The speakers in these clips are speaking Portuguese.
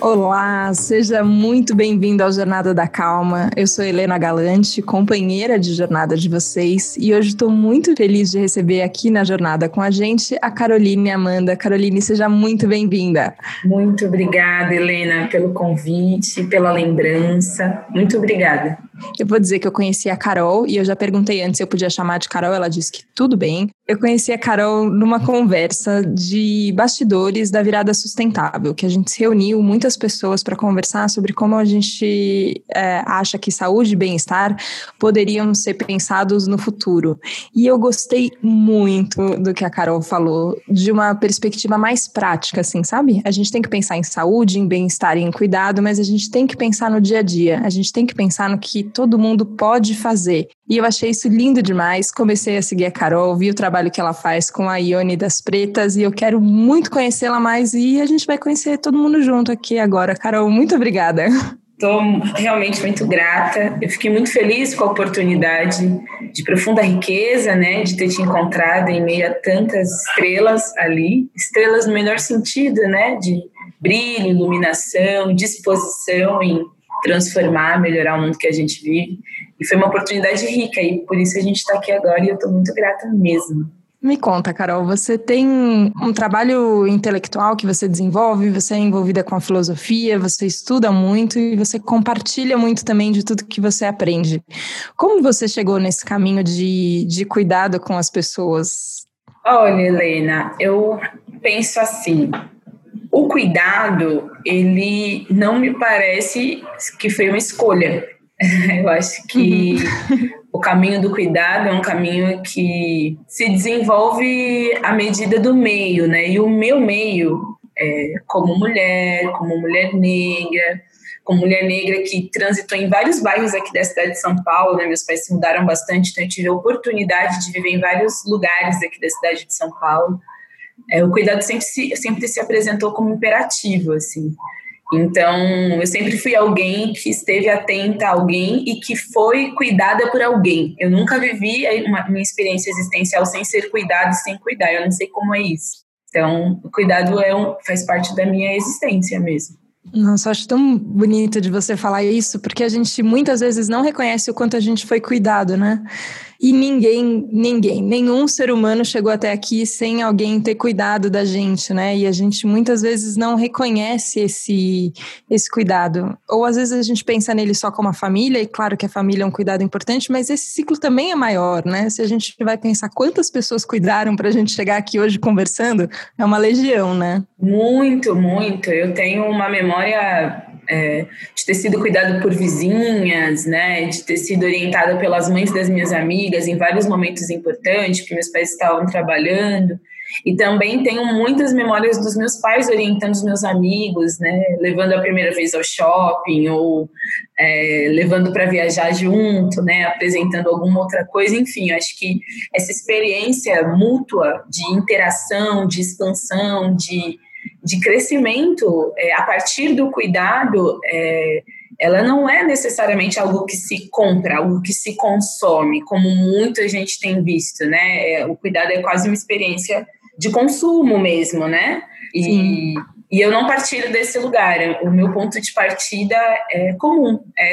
Olá, seja muito bem-vindo ao Jornada da Calma. Eu sou Helena Galante, companheira de jornada de vocês, e hoje estou muito feliz de receber aqui na jornada com a gente a Caroline Amanda. Caroline, seja muito bem-vinda. Muito obrigada, Helena, pelo convite, pela lembrança. Muito obrigada. Eu vou dizer que eu conheci a Carol e eu já perguntei antes se eu podia chamar de Carol, ela disse que tudo bem. Eu conheci a Carol numa conversa de bastidores da virada sustentável, que a gente se reuniu muitas pessoas para conversar sobre como a gente é, acha que saúde e bem-estar poderiam ser pensados no futuro. E eu gostei muito do que a Carol falou, de uma perspectiva mais prática, assim, sabe? A gente tem que pensar em saúde, em bem-estar e em cuidado, mas a gente tem que pensar no dia a dia, a gente tem que pensar no que todo mundo pode fazer. E eu achei isso lindo demais. Comecei a seguir a Carol, vi o trabalho que ela faz com a Ione das Pretas e eu quero muito conhecê-la mais e a gente vai conhecer todo mundo junto aqui agora. Carol, muito obrigada. Estou realmente muito grata. Eu fiquei muito feliz com a oportunidade de profunda riqueza, né, de ter te encontrado em meio a tantas estrelas ali, estrelas no melhor sentido, né, de brilho, iluminação, disposição em transformar, melhorar o mundo que a gente vive. E foi uma oportunidade rica e por isso a gente está aqui agora e eu estou muito grata mesmo. Me conta, Carol, você tem um trabalho intelectual que você desenvolve, você é envolvida com a filosofia, você estuda muito e você compartilha muito também de tudo que você aprende. Como você chegou nesse caminho de, de cuidado com as pessoas? Olha, Helena, eu penso assim, o cuidado, ele não me parece que foi uma escolha. Eu acho que uhum. o caminho do cuidado é um caminho que se desenvolve à medida do meio, né? E o meu meio, é, como mulher, como mulher negra, como mulher negra que transitou em vários bairros aqui da cidade de São Paulo, né? Meus pais se mudaram bastante, então eu tive a oportunidade de viver em vários lugares aqui da cidade de São Paulo é, o cuidado sempre se, sempre se apresentou como imperativo, assim. Então, eu sempre fui alguém que esteve atenta a alguém e que foi cuidada por alguém. Eu nunca vivi uma experiência existencial sem ser cuidado, sem cuidar. Eu não sei como é isso. Então, o cuidado é um, faz parte da minha existência mesmo. Nossa, acho tão bonito de você falar isso, porque a gente muitas vezes não reconhece o quanto a gente foi cuidado, né? E ninguém, ninguém, nenhum ser humano chegou até aqui sem alguém ter cuidado da gente, né? E a gente muitas vezes não reconhece esse, esse cuidado. Ou às vezes a gente pensa nele só como a família, e claro que a família é um cuidado importante, mas esse ciclo também é maior, né? Se a gente vai pensar quantas pessoas cuidaram para a gente chegar aqui hoje conversando, é uma legião, né? Muito, muito. Eu tenho uma memória é, de ter sido cuidado por vizinhas, né, de ter sido orientada pelas mães das minhas amigas em vários momentos importantes, porque meus pais estavam trabalhando. E também tenho muitas memórias dos meus pais orientando os meus amigos, né, levando a primeira vez ao shopping ou é, levando para viajar junto, né, apresentando alguma outra coisa. Enfim, acho que essa experiência mútua de interação, de expansão, de de crescimento é, a partir do cuidado, é, ela não é necessariamente algo que se compra, algo que se consome, como muita gente tem visto, né? É, o cuidado é quase uma experiência de consumo mesmo, né? E, e eu não partilho desse lugar. O meu ponto de partida é comum, é,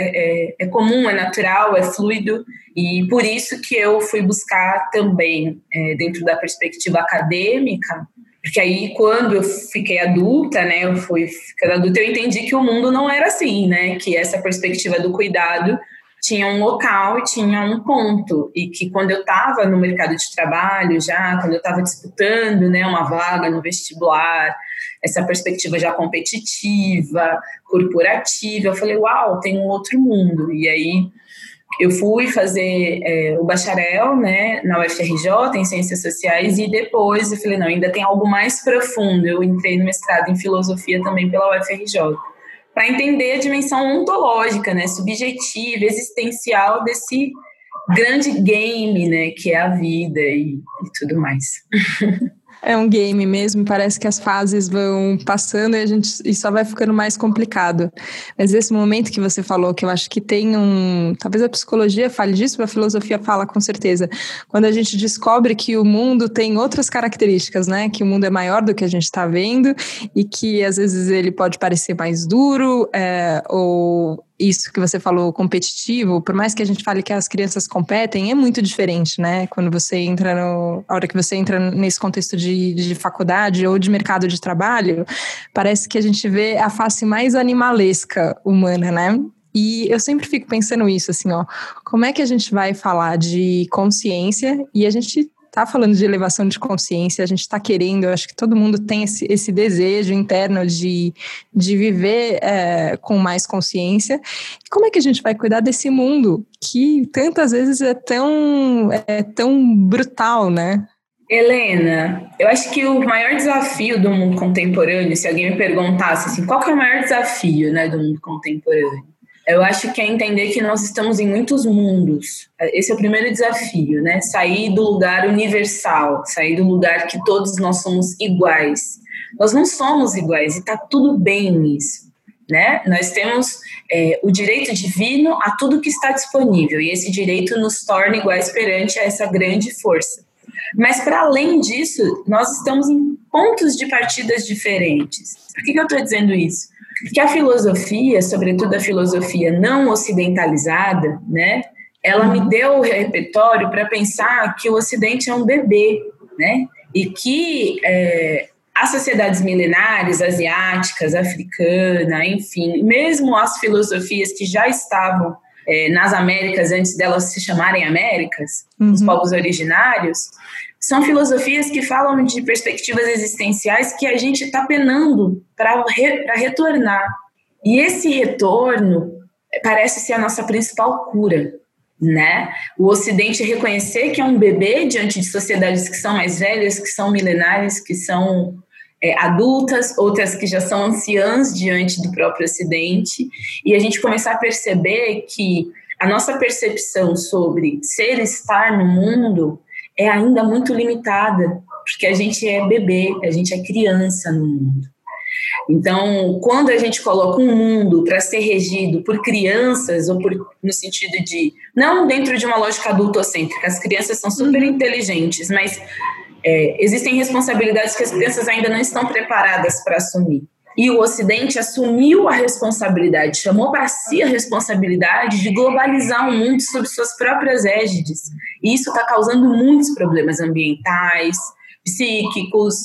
é, é comum, é natural, é fluido. E por isso que eu fui buscar também, é, dentro da perspectiva acadêmica, porque aí, quando eu fiquei adulta, né, eu fui ficando adulta, eu entendi que o mundo não era assim, né, que essa perspectiva do cuidado tinha um local e tinha um ponto, e que quando eu estava no mercado de trabalho já, quando eu estava disputando, né, uma vaga no vestibular, essa perspectiva já competitiva, corporativa, eu falei, uau, tem um outro mundo, e aí eu fui fazer é, o bacharel né, na UFRJ em Ciências Sociais e depois eu falei, não, ainda tem algo mais profundo. Eu entrei no mestrado em Filosofia também pela UFRJ para entender a dimensão ontológica, né, subjetiva, existencial desse grande game, né, que é a vida e, e tudo mais. é um game mesmo, parece que as fases vão passando e a gente e só vai ficando mais complicado. Mas esse momento que você falou, que eu acho que tem um. Talvez a psicologia fale disso, a filosofia fala com certeza. Quando a gente descobre que o mundo tem outras características, né? Que o mundo é maior do que a gente está vendo e que às vezes ele pode parecer mais duro é, ou isso que você falou competitivo, por mais que a gente fale que as crianças competem, é muito diferente, né? Quando você entra no. A hora que você entra nesse contexto de, de faculdade ou de mercado de trabalho, parece que a gente vê a face mais animalesca humana, né? E eu sempre fico pensando isso, assim, ó, como é que a gente vai falar de consciência e a gente está falando de elevação de consciência, a gente está querendo, eu acho que todo mundo tem esse, esse desejo interno de, de viver é, com mais consciência. como é que a gente vai cuidar desse mundo que tantas vezes é tão, é tão brutal, né? Helena, eu acho que o maior desafio do mundo contemporâneo, se alguém me perguntasse assim, qual que é o maior desafio né, do mundo contemporâneo? Eu acho que é entender que nós estamos em muitos mundos. Esse é o primeiro desafio, né? Sair do lugar universal, sair do lugar que todos nós somos iguais. Nós não somos iguais e está tudo bem nisso, né? Nós temos é, o direito divino a tudo que está disponível e esse direito nos torna iguais perante essa grande força. Mas para além disso, nós estamos em pontos de partidas diferentes. Por que, que eu estou dizendo isso? Que a filosofia, sobretudo a filosofia não ocidentalizada, né, ela me deu o repertório para pensar que o Ocidente é um bebê, né, e que é, as sociedades milenares, asiáticas, africana, enfim, mesmo as filosofias que já estavam é, nas Américas antes delas se chamarem Américas, uhum. os povos originários, são filosofias que falam de perspectivas existenciais que a gente está penando para re, retornar. E esse retorno parece ser a nossa principal cura, né? O Ocidente reconhecer que é um bebê diante de sociedades que são mais velhas, que são milenares, que são é, adultas, outras que já são anciãs diante do próprio Ocidente, e a gente começar a perceber que a nossa percepção sobre ser estar no mundo é ainda muito limitada, porque a gente é bebê, a gente é criança no mundo. Então, quando a gente coloca um mundo para ser regido por crianças, ou por, no sentido de. Não dentro de uma lógica adultocêntrica, as crianças são super uhum. inteligentes, mas é, existem responsabilidades que as crianças ainda não estão preparadas para assumir. E o Ocidente assumiu a responsabilidade, chamou para si a responsabilidade de globalizar o mundo sob suas próprias égides. E isso está causando muitos problemas ambientais, psíquicos,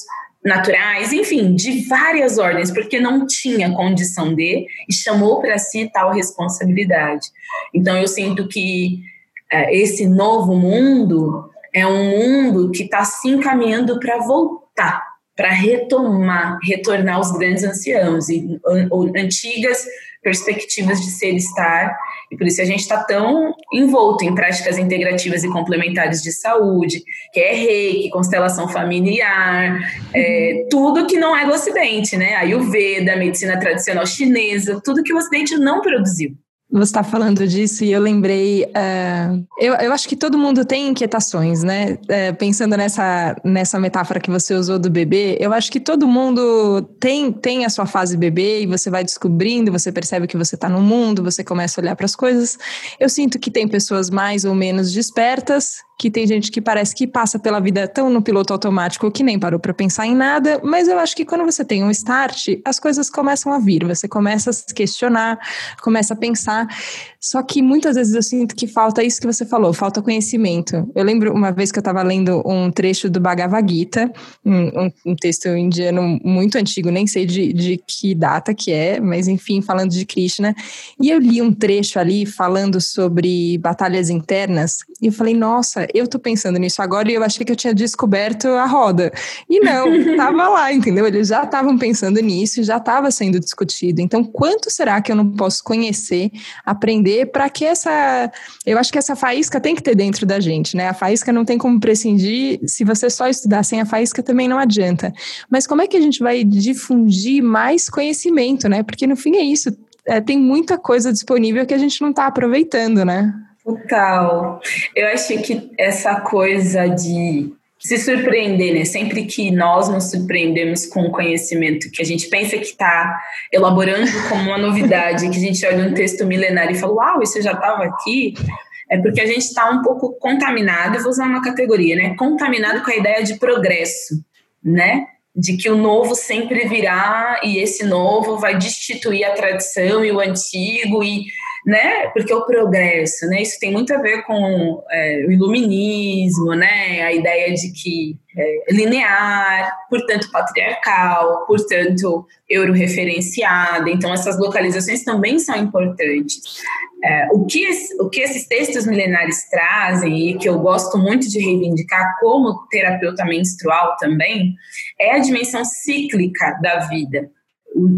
naturais, enfim, de várias ordens, porque não tinha condição de e chamou para si tal responsabilidade. Então eu sinto que é, esse novo mundo é um mundo que está se encaminhando para voltar para retomar, retornar os grandes anciãos e antigas perspectivas de ser estar. E por isso a gente está tão envolto em práticas integrativas e complementares de saúde, que é reiki, constelação familiar, é, tudo que não é do Ocidente, né? Ayurveda, medicina tradicional chinesa, tudo que o Ocidente não produziu. Você está falando disso e eu lembrei. Uh, eu, eu acho que todo mundo tem inquietações, né? Uh, pensando nessa, nessa metáfora que você usou do bebê, eu acho que todo mundo tem, tem a sua fase bebê e você vai descobrindo, você percebe que você está no mundo, você começa a olhar para as coisas. Eu sinto que tem pessoas mais ou menos despertas que tem gente que parece que passa pela vida tão no piloto automático que nem parou para pensar em nada, mas eu acho que quando você tem um start, as coisas começam a vir, você começa a se questionar, começa a pensar. Só que muitas vezes eu sinto que falta isso que você falou, falta conhecimento. Eu lembro uma vez que eu estava lendo um trecho do Bhagavad Gita, um, um, texto indiano muito antigo, nem sei de, de que data que é, mas enfim, falando de Krishna, e eu li um trecho ali falando sobre batalhas internas, e eu falei, nossa, eu tô pensando nisso agora e eu achei que eu tinha descoberto a roda. E não, tava lá, entendeu? Eles já estavam pensando nisso já estava sendo discutido. Então, quanto será que eu não posso conhecer, aprender para que essa. Eu acho que essa faísca tem que ter dentro da gente, né? A faísca não tem como prescindir. Se você só estudar sem a faísca, também não adianta. Mas como é que a gente vai difundir mais conhecimento, né? Porque no fim é isso. É, tem muita coisa disponível que a gente não está aproveitando, né? Total. Eu acho que essa coisa de se surpreender, né? Sempre que nós nos surpreendemos com o conhecimento que a gente pensa que está elaborando como uma novidade, que a gente olha um texto milenar e fala, uau, isso já estava aqui, é porque a gente está um pouco contaminado, vou usar uma categoria, né? Contaminado com a ideia de progresso, né? De que o novo sempre virá e esse novo vai destituir a tradição e o antigo e né? Porque o progresso, né? Isso tem muito a ver com é, o iluminismo, né? A ideia de que é linear, portanto patriarcal, portanto euro-referenciada. Então essas localizações também são importantes. É, o, que, o que esses textos milenares trazem e que eu gosto muito de reivindicar como terapeuta menstrual também é a dimensão cíclica da vida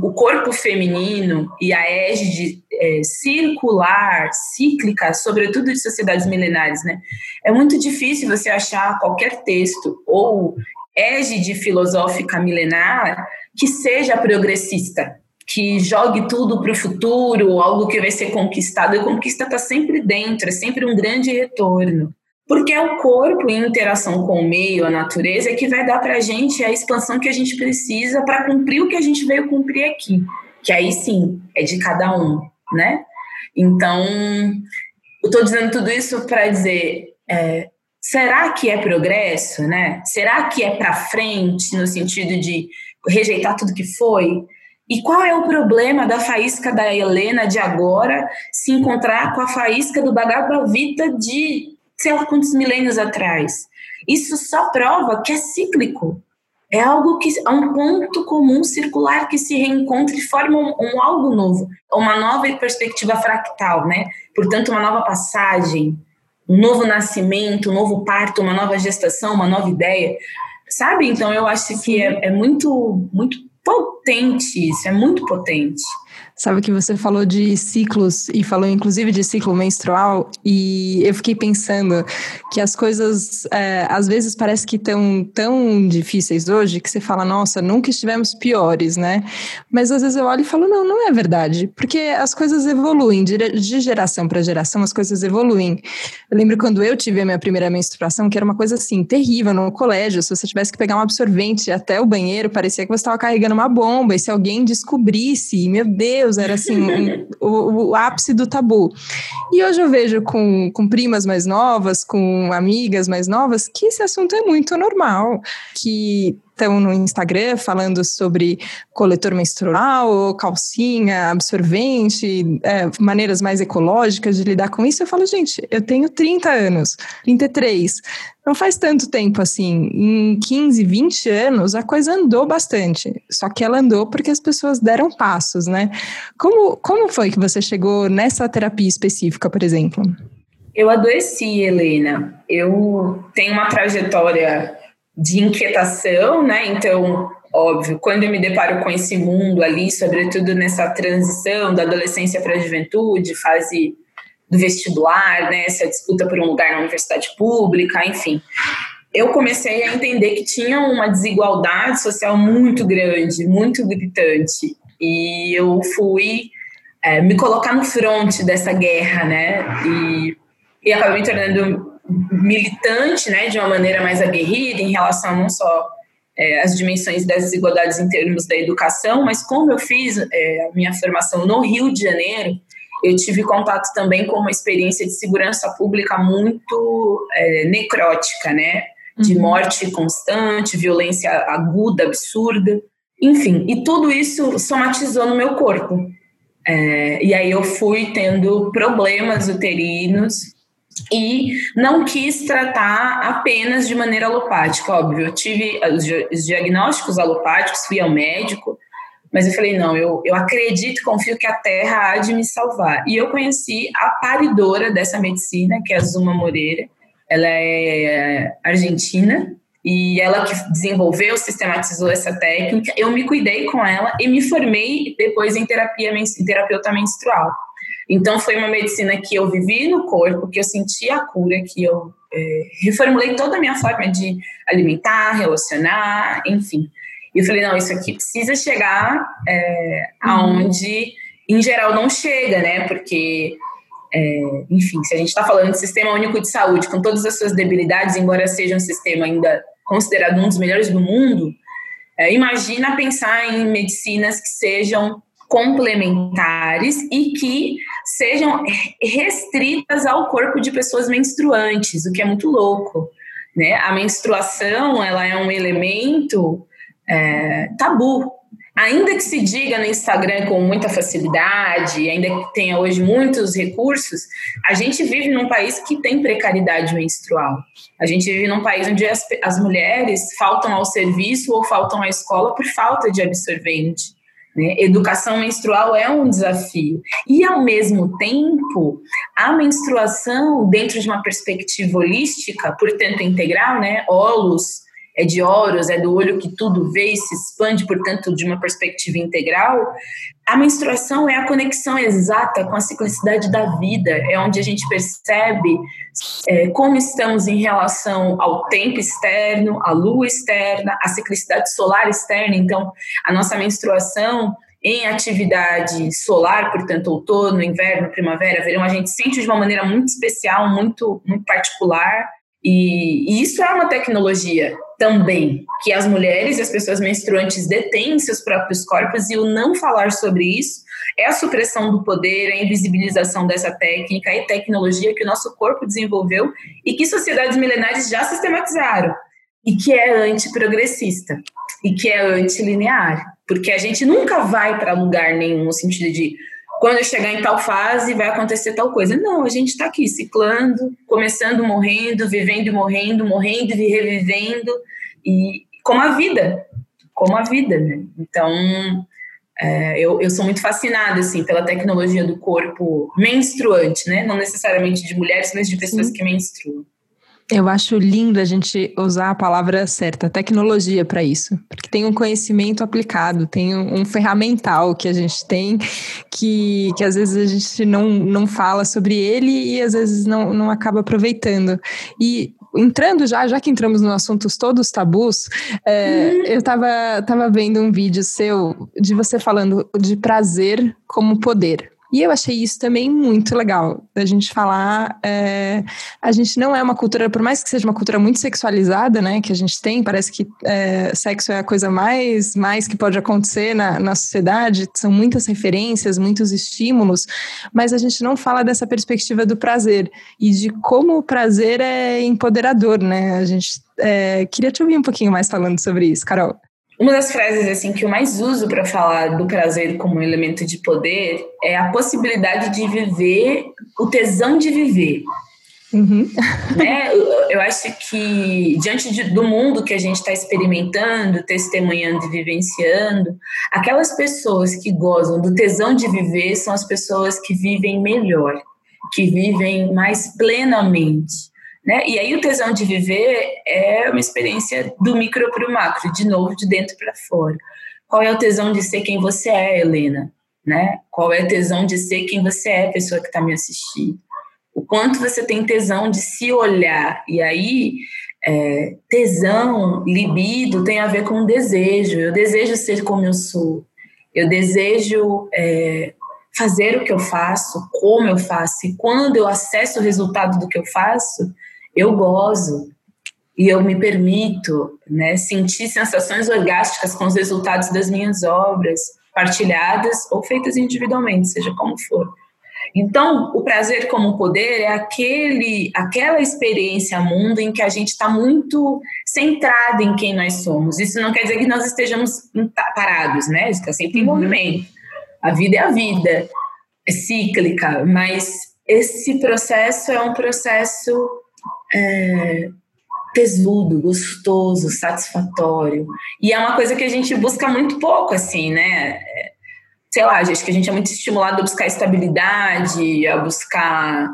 o corpo feminino e a égide é, circular, cíclica, sobretudo de sociedades milenares, né? É muito difícil você achar qualquer texto ou égide filosófica milenar que seja progressista, que jogue tudo para o futuro, algo que vai ser conquistado. A conquista está sempre dentro, é sempre um grande retorno. Porque é o corpo em interação com o meio, a natureza, é que vai dar para a gente a expansão que a gente precisa para cumprir o que a gente veio cumprir aqui. Que aí sim, é de cada um, né? Então, eu estou dizendo tudo isso para dizer, é, será que é progresso, né? Será que é para frente, no sentido de rejeitar tudo que foi? E qual é o problema da faísca da Helena de agora se encontrar com a faísca do Bhagavad Gita de sei lá quantos milênios atrás. Isso só prova que é cíclico. É algo que é um ponto comum circular que se reencontra e forma um, um algo novo, uma nova perspectiva fractal, né? Portanto, uma nova passagem, um novo nascimento, um novo parto, uma nova gestação, uma nova ideia, sabe? Então, eu acho que é, é muito, muito potente isso, é muito potente. Sabe que você falou de ciclos e falou inclusive de ciclo menstrual e eu fiquei pensando que as coisas é, às vezes parece que estão tão difíceis hoje que você fala, nossa, nunca estivemos piores, né? Mas às vezes eu olho e falo, não, não é verdade, porque as coisas evoluem de, geração para geração, as coisas evoluem. Eu lembro quando eu tive a minha primeira menstruação, que era uma coisa assim, terrível no colégio, se você tivesse que pegar um absorvente até o banheiro, parecia que você estava carregando uma bomba, e se alguém descobrisse, meu Deus, Deus, era assim, o, o, ápice do tabu. E hoje eu vejo com, com primas mais novas, com amigas mais novas, que esse assunto é muito normal, que estão no Instagram falando sobre coletor menstrual, calcinha, absorvente, é, maneiras mais ecológicas de lidar com isso. Eu falo, gente, eu tenho 30 anos, 33. Não faz tanto tempo assim. Em 15, 20 anos, a coisa andou bastante. Só que ela andou porque as pessoas deram passos, né? Como, como foi que você chegou nessa terapia específica, por exemplo? Eu adoeci, Helena. Eu tenho uma trajetória de inquietação, né? Então, óbvio, quando eu me deparo com esse mundo ali, sobretudo nessa transição da adolescência para a juventude, fase do vestibular, né? Essa disputa por um lugar na universidade pública, enfim. Eu comecei a entender que tinha uma desigualdade social muito grande, muito gritante. E eu fui é, me colocar no fronte dessa guerra, né? E, e acabei me tornando militante, né, de uma maneira mais aguerrida em relação não só é, às dimensões das desigualdades em termos da educação, mas como eu fiz é, a minha formação no Rio de Janeiro, eu tive contato também com uma experiência de segurança pública muito é, necrótica, né, de uhum. morte constante, violência aguda, absurda, enfim, e tudo isso somatizou no meu corpo. É, e aí eu fui tendo problemas uterinos e não quis tratar apenas de maneira alopática, óbvio. Eu tive os diagnósticos alopáticos, fui ao médico, mas eu falei, não, eu, eu acredito e confio que a Terra há de me salvar. E eu conheci a paridora dessa medicina, que é a Zuma Moreira. Ela é argentina e ela que desenvolveu, sistematizou essa técnica. Eu me cuidei com ela e me formei depois em terapia terapeuta menstrual. Então, foi uma medicina que eu vivi no corpo, que eu senti a cura, que eu é, reformulei toda a minha forma de alimentar, relacionar, enfim. E eu falei, não, isso aqui precisa chegar é, aonde, em geral, não chega, né? Porque é, enfim, se a gente está falando de sistema único de saúde, com todas as suas debilidades, embora seja um sistema ainda considerado um dos melhores do mundo, é, imagina pensar em medicinas que sejam complementares e que sejam restritas ao corpo de pessoas menstruantes, o que é muito louco. Né? A menstruação ela é um elemento é, tabu ainda que se diga no Instagram com muita facilidade, ainda que tenha hoje muitos recursos, a gente vive num país que tem precariedade menstrual. A gente vive num país onde as, as mulheres faltam ao serviço ou faltam à escola por falta de absorvente. Né? Educação menstrual é um desafio. E, ao mesmo tempo, a menstruação, dentro de uma perspectiva holística, portanto integral, né? Olos, é de Horus, é do olho que tudo vê e se expande, portanto, de uma perspectiva integral, a menstruação é a conexão exata com a ciclicidade da vida, é onde a gente percebe é, como estamos em relação ao tempo externo, à lua externa, à ciclicidade solar externa. Então, a nossa menstruação em atividade solar, portanto, outono, inverno, primavera, verão, a gente sente de uma maneira muito especial, muito, muito particular. E, e, isso é uma tecnologia também, que as mulheres e as pessoas menstruantes detêm seus próprios corpos e o não falar sobre isso é a supressão do poder, a invisibilização dessa técnica e tecnologia que o nosso corpo desenvolveu e que sociedades milenares já sistematizaram e que é antiprogressista e que é antilinear, porque a gente nunca vai para lugar nenhum no sentido de quando eu chegar em tal fase vai acontecer tal coisa. Não, a gente está aqui ciclando, começando, morrendo, vivendo e morrendo, morrendo e revivendo, e como a vida, como a vida, né? Então, é, eu, eu sou muito fascinada, assim, pela tecnologia do corpo menstruante, né? Não necessariamente de mulheres, mas de pessoas Sim. que menstruam. Eu acho lindo a gente usar a palavra certa, tecnologia, para isso, porque tem um conhecimento aplicado, tem um, ferramental que a gente tem que, que às vezes a gente não, não fala sobre ele e às vezes não, não acaba aproveitando. E entrando já, já que entramos no assuntos todos tabus, é, uhum. eu estava tava vendo um vídeo seu de você falando de prazer como poder. E eu achei isso também muito legal, da gente falar. É, a gente não é uma cultura, por mais que seja uma cultura muito sexualizada, né, que a gente tem, parece que é, sexo é a coisa mais, mais que pode acontecer na, na sociedade, são muitas referências, muitos estímulos, mas a gente não fala dessa perspectiva do prazer e de como o prazer é empoderador, né? A gente é, queria te ouvir um pouquinho mais falando sobre isso, Carol. Uma das frases assim que eu mais uso para falar do prazer como um elemento de poder é a possibilidade de viver, o tesão de viver. Uhum. Né? Eu acho que diante de, do mundo que a gente está experimentando, testemunhando e vivenciando, aquelas pessoas que gozam do tesão de viver são as pessoas que vivem melhor, que vivem mais plenamente. Né? E aí o tesão de viver é uma experiência do micro para o macro, de novo, de dentro para fora. Qual é o tesão de ser quem você é, Helena? Né? Qual é o tesão de ser quem você é, pessoa que está me assistindo? O quanto você tem tesão de se olhar. E aí, é, tesão, libido, tem a ver com desejo. Eu desejo ser como eu sou. Eu desejo é, fazer o que eu faço, como eu faço. E quando eu acesso o resultado do que eu faço, eu gozo e eu me permito né, sentir sensações orgásticas com os resultados das minhas obras, partilhadas ou feitas individualmente, seja como for. Então, o prazer como poder é aquele, aquela experiência mundo em que a gente está muito centrado em quem nós somos. Isso não quer dizer que nós estejamos parados, né? Está sempre em uhum. movimento. A vida é a vida, é cíclica, mas esse processo é um processo é, tesudo, gostoso, satisfatório. E é uma coisa que a gente busca muito pouco, assim, né? Sei lá, acho que a gente é muito estimulado a buscar estabilidade, a buscar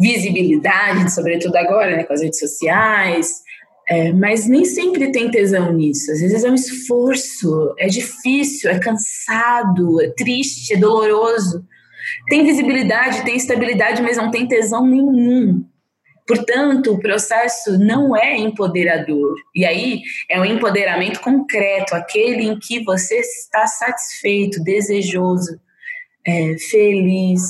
visibilidade, sobretudo agora, né, com as redes sociais. É, mas nem sempre tem tesão nisso. Às vezes é um esforço, é difícil, é cansado, é triste, é doloroso. Tem visibilidade, tem estabilidade, mas não tem tesão nenhum. Portanto, o processo não é empoderador. E aí é um empoderamento concreto, aquele em que você está satisfeito, desejoso, é, feliz,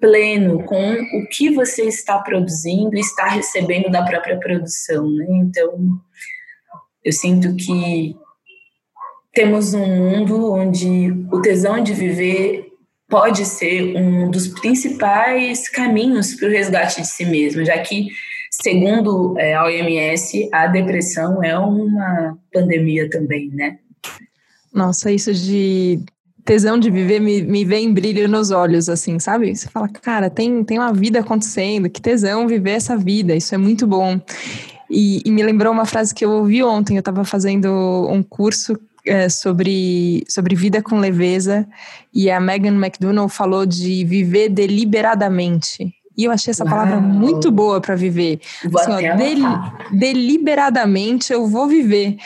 pleno com o que você está produzindo e está recebendo da própria produção, né? Então, eu sinto que temos um mundo onde o tesão de viver pode ser um dos principais caminhos para o resgate de si mesmo, já que, segundo é, a OMS, a depressão é uma pandemia também, né? Nossa, isso de tesão de viver me, me vem brilho nos olhos, assim, sabe? Você fala, cara, tem, tem uma vida acontecendo, que tesão viver essa vida, isso é muito bom. E, e me lembrou uma frase que eu ouvi ontem, eu estava fazendo um curso é, sobre, sobre vida com leveza, e a Megan McDonnell falou de viver deliberadamente. E eu achei essa Uau. palavra muito boa para viver. Assim, ó, del, deliberadamente eu vou viver.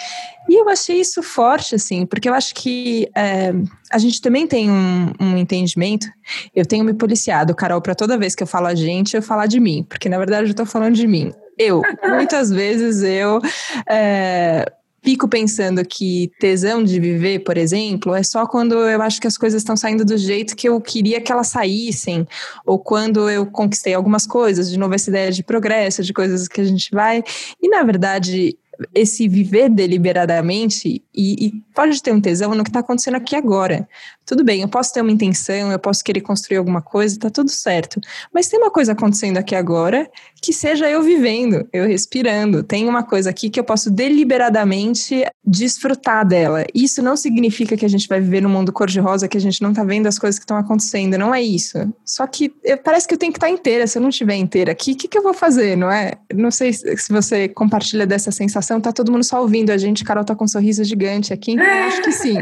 E eu achei isso forte, assim, porque eu acho que é, a gente também tem um, um, entendimento. Eu tenho me policiado, Carol, para toda vez que eu falo a gente, eu falar de mim, porque na verdade eu tô falando de mim. Eu, muitas vezes eu. É, fico pensando que tesão de viver, por exemplo, é só quando eu acho que as coisas estão saindo do jeito que eu queria que elas saíssem, ou quando eu conquistei algumas coisas, de novo essa ideia de progresso, de coisas que a gente vai. E na verdade, esse viver deliberadamente e, e, pode ter um tesão no que está acontecendo aqui agora. Tudo bem, eu posso ter uma intenção, eu posso querer construir alguma coisa, tá tudo certo. Mas tem uma coisa acontecendo aqui agora que seja eu vivendo, eu respirando. Tem uma coisa aqui que eu posso deliberadamente desfrutar dela. Isso não significa que a gente vai viver no mundo cor-de-rosa, que a gente não tá vendo as coisas que estão acontecendo. Não é isso. Só que eu, parece que eu tenho que estar tá inteira. Se eu não estiver inteira aqui, o que, que eu vou fazer, não é? Não sei se você compartilha dessa sensação. Tá todo mundo só ouvindo a gente. Carol tá com um sorriso gigante aqui, então acho que sim.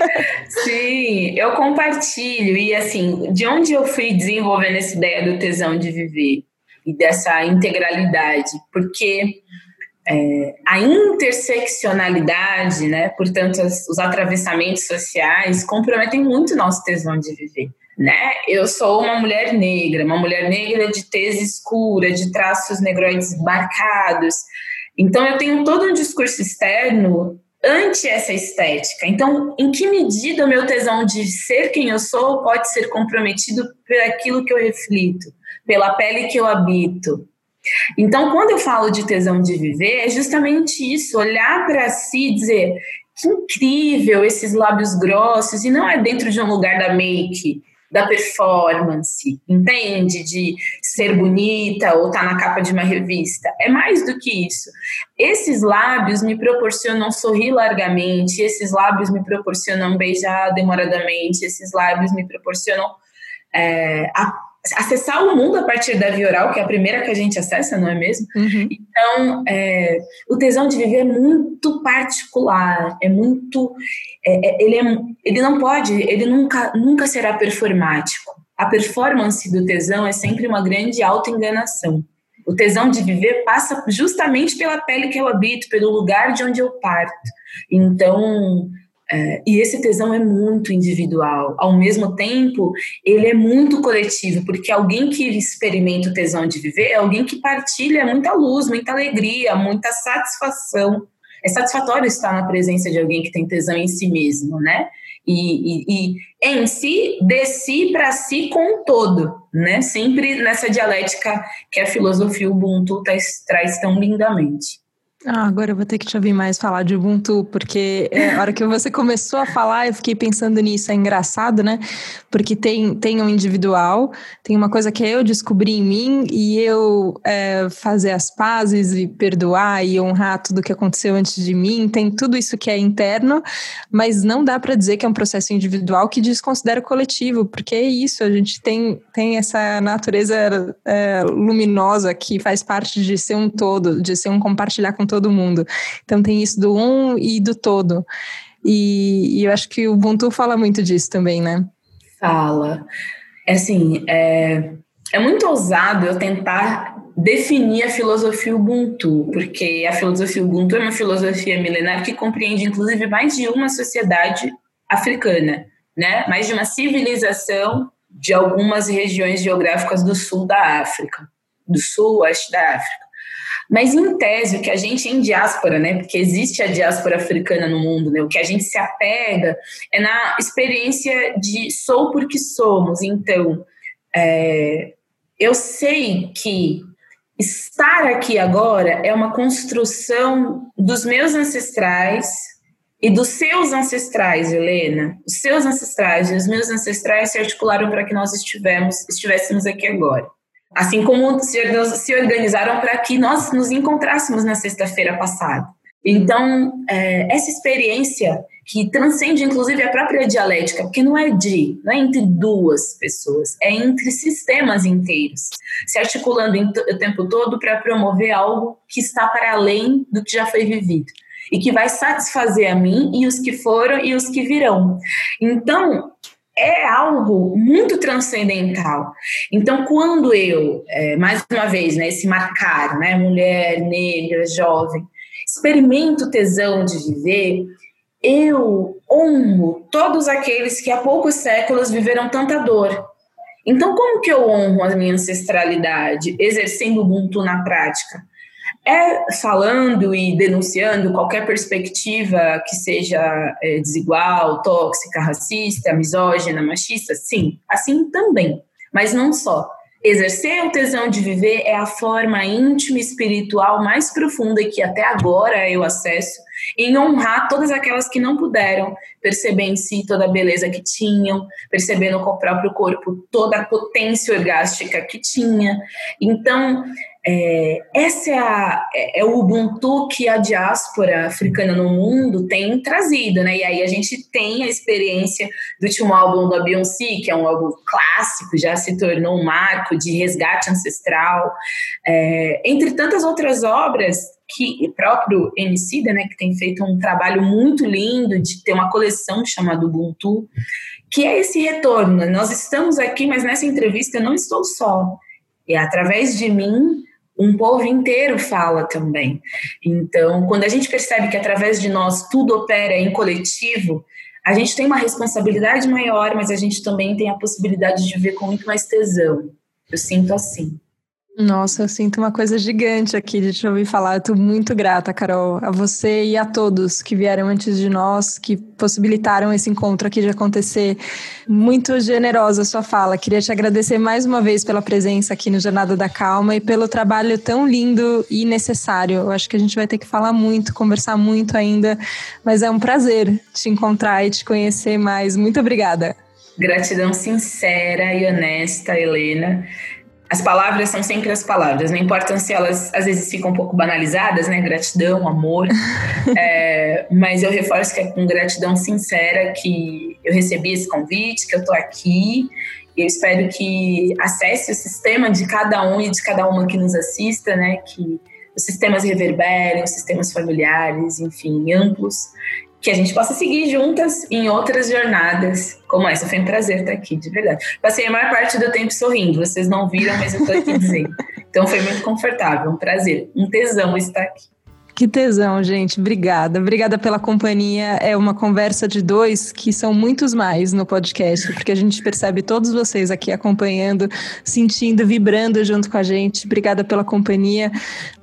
sim, eu compartilho. E assim, de onde eu fui desenvolvendo essa ideia do tesão de viver e dessa integralidade? Porque é, a interseccionalidade, né, portanto, as, os atravessamentos sociais comprometem muito nosso tesão de viver. Né? Eu sou uma mulher negra, uma mulher negra de tez escura, de traços negroides marcados. Então, eu tenho todo um discurso externo ante essa estética. Então, em que medida o meu tesão de ser quem eu sou pode ser comprometido por aquilo que eu reflito, pela pele que eu habito? Então, quando eu falo de tesão de viver, é justamente isso: olhar para si e dizer que incrível esses lábios grossos, e não é dentro de um lugar da make, da performance, entende? De ser bonita ou estar tá na capa de uma revista. É mais do que isso. Esses lábios me proporcionam sorrir largamente, esses lábios me proporcionam beijar demoradamente, esses lábios me proporcionam é, a acessar o mundo a partir da via oral, que é a primeira que a gente acessa, não é mesmo? Uhum. Então, é, o tesão de viver é muito particular, é muito. É, é, ele, é, ele não pode, ele nunca, nunca será performático. A performance do tesão é sempre uma grande autoenganação. O tesão de viver passa justamente pela pele que eu habito, pelo lugar de onde eu parto. Então, é, e esse tesão é muito individual. Ao mesmo tempo, ele é muito coletivo, porque alguém que experimenta o tesão de viver é alguém que partilha muita luz, muita alegria, muita satisfação. É satisfatório estar na presença de alguém que tem tesão em si mesmo, né? E, e, e em si, de si para si com o todo, né? Sempre nessa dialética que a filosofia Ubuntu traz, traz tão lindamente. Ah, agora eu vou ter que te ouvir mais falar de Ubuntu, porque é, a hora que você começou a falar, eu fiquei pensando nisso. É engraçado, né? Porque tem, tem um individual, tem uma coisa que eu descobri em mim e eu é, fazer as pazes e perdoar e honrar tudo que aconteceu antes de mim. Tem tudo isso que é interno, mas não dá para dizer que é um processo individual que desconsidera o coletivo, porque é isso, a gente tem, tem essa natureza é, luminosa que faz parte de ser um todo, de ser um compartilhar com todo todo mundo. Então tem isso do um e do todo. E, e eu acho que o Ubuntu fala muito disso também, né? Fala. É assim, é, é muito ousado eu tentar definir a filosofia Ubuntu, porque a filosofia Ubuntu é uma filosofia milenar que compreende inclusive mais de uma sociedade africana, né? Mais de uma civilização de algumas regiões geográficas do sul da África, do sul oeste da África. Mas em tese, o que a gente em diáspora, né? Porque existe a diáspora africana no mundo, né? O que a gente se apega é na experiência de sou porque somos. Então, é, eu sei que estar aqui agora é uma construção dos meus ancestrais e dos seus ancestrais, Helena. Os seus ancestrais e os meus ancestrais se articularam para que nós estivemos, estivéssemos aqui agora. Assim como se, organizaram para que nós nos encontrássemos na sexta-feira passada. Então, é, essa experiência que transcende inclusive a própria dialética, porque não é de, não é entre duas pessoas, é entre sistemas inteiros, se articulando o tempo todo para promover algo que está para além do que já foi vivido e que vai satisfazer a mim e os que foram e os que virão. Então, é algo muito transcendental. Então, quando eu, é, mais uma vez, né, esse marcar, né, mulher, negra, jovem, experimento tesão de viver, eu honro todos aqueles que há poucos séculos viveram tanta dor. Então, como que eu honro a minha ancestralidade, exercendo Ubuntu na prática? É falando e denunciando qualquer perspectiva que seja é, desigual, tóxica, racista, misógina, machista? Sim, assim também, mas não só. Exercer o tesão de viver é a forma íntima e espiritual mais profunda que até agora eu acesso em honrar todas aquelas que não puderam perceber em si toda a beleza que tinham, percebendo com o próprio corpo toda a potência orgástica que tinha. Então, é, essa é, a, é, é, o Ubuntu que a diáspora africana no mundo tem trazido, né? E aí a gente tem a experiência do último álbum da Beyoncé, que é um álbum clássico, já se tornou um marco de resgate ancestral, é, entre tantas outras obras que o próprio Emicida, né, que tem feito um trabalho muito lindo de ter uma coleção chamada Ubuntu, que é esse retorno. Nós estamos aqui, mas nessa entrevista eu não estou só. É através de mim um povo inteiro fala também. Então, quando a gente percebe que através de nós tudo opera em coletivo, a gente tem uma responsabilidade maior, mas a gente também tem a possibilidade de ver com muito mais tesão. Eu sinto assim. Nossa, eu sinto uma coisa gigante aqui de te ouvir falar. Estou muito grata, Carol, a você e a todos que vieram antes de nós, que possibilitaram esse encontro aqui de acontecer. Muito generosa a sua fala. Queria te agradecer mais uma vez pela presença aqui no Jornada da Calma e pelo trabalho tão lindo e necessário. Eu acho que a gente vai ter que falar muito, conversar muito ainda, mas é um prazer te encontrar e te conhecer mais. Muito obrigada. Gratidão sincera e honesta, Helena as palavras são sempre as palavras, não importa se elas às vezes ficam um pouco banalizadas, né? Gratidão, amor. é, mas eu reforço que é com gratidão sincera que eu recebi esse convite, que eu tô aqui. E eu espero que acesse o sistema de cada um e de cada uma que nos assista, né? Que os sistemas reverberem, os sistemas familiares, enfim, amplos, que a gente possa seguir juntas em outras jornadas como essa. Foi um prazer estar aqui, de verdade. Passei a maior parte do tempo sorrindo, vocês não viram, mas eu estou aqui dizendo. Então foi muito confortável, um prazer, um tesão estar aqui. Que tesão, gente. Obrigada. Obrigada pela companhia. É uma conversa de dois que são muitos mais no podcast, porque a gente percebe todos vocês aqui acompanhando, sentindo, vibrando junto com a gente. Obrigada pela companhia.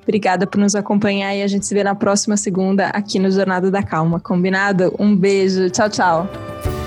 Obrigada por nos acompanhar e a gente se vê na próxima segunda aqui no Jornada da Calma. Combinado? Um beijo. Tchau, tchau.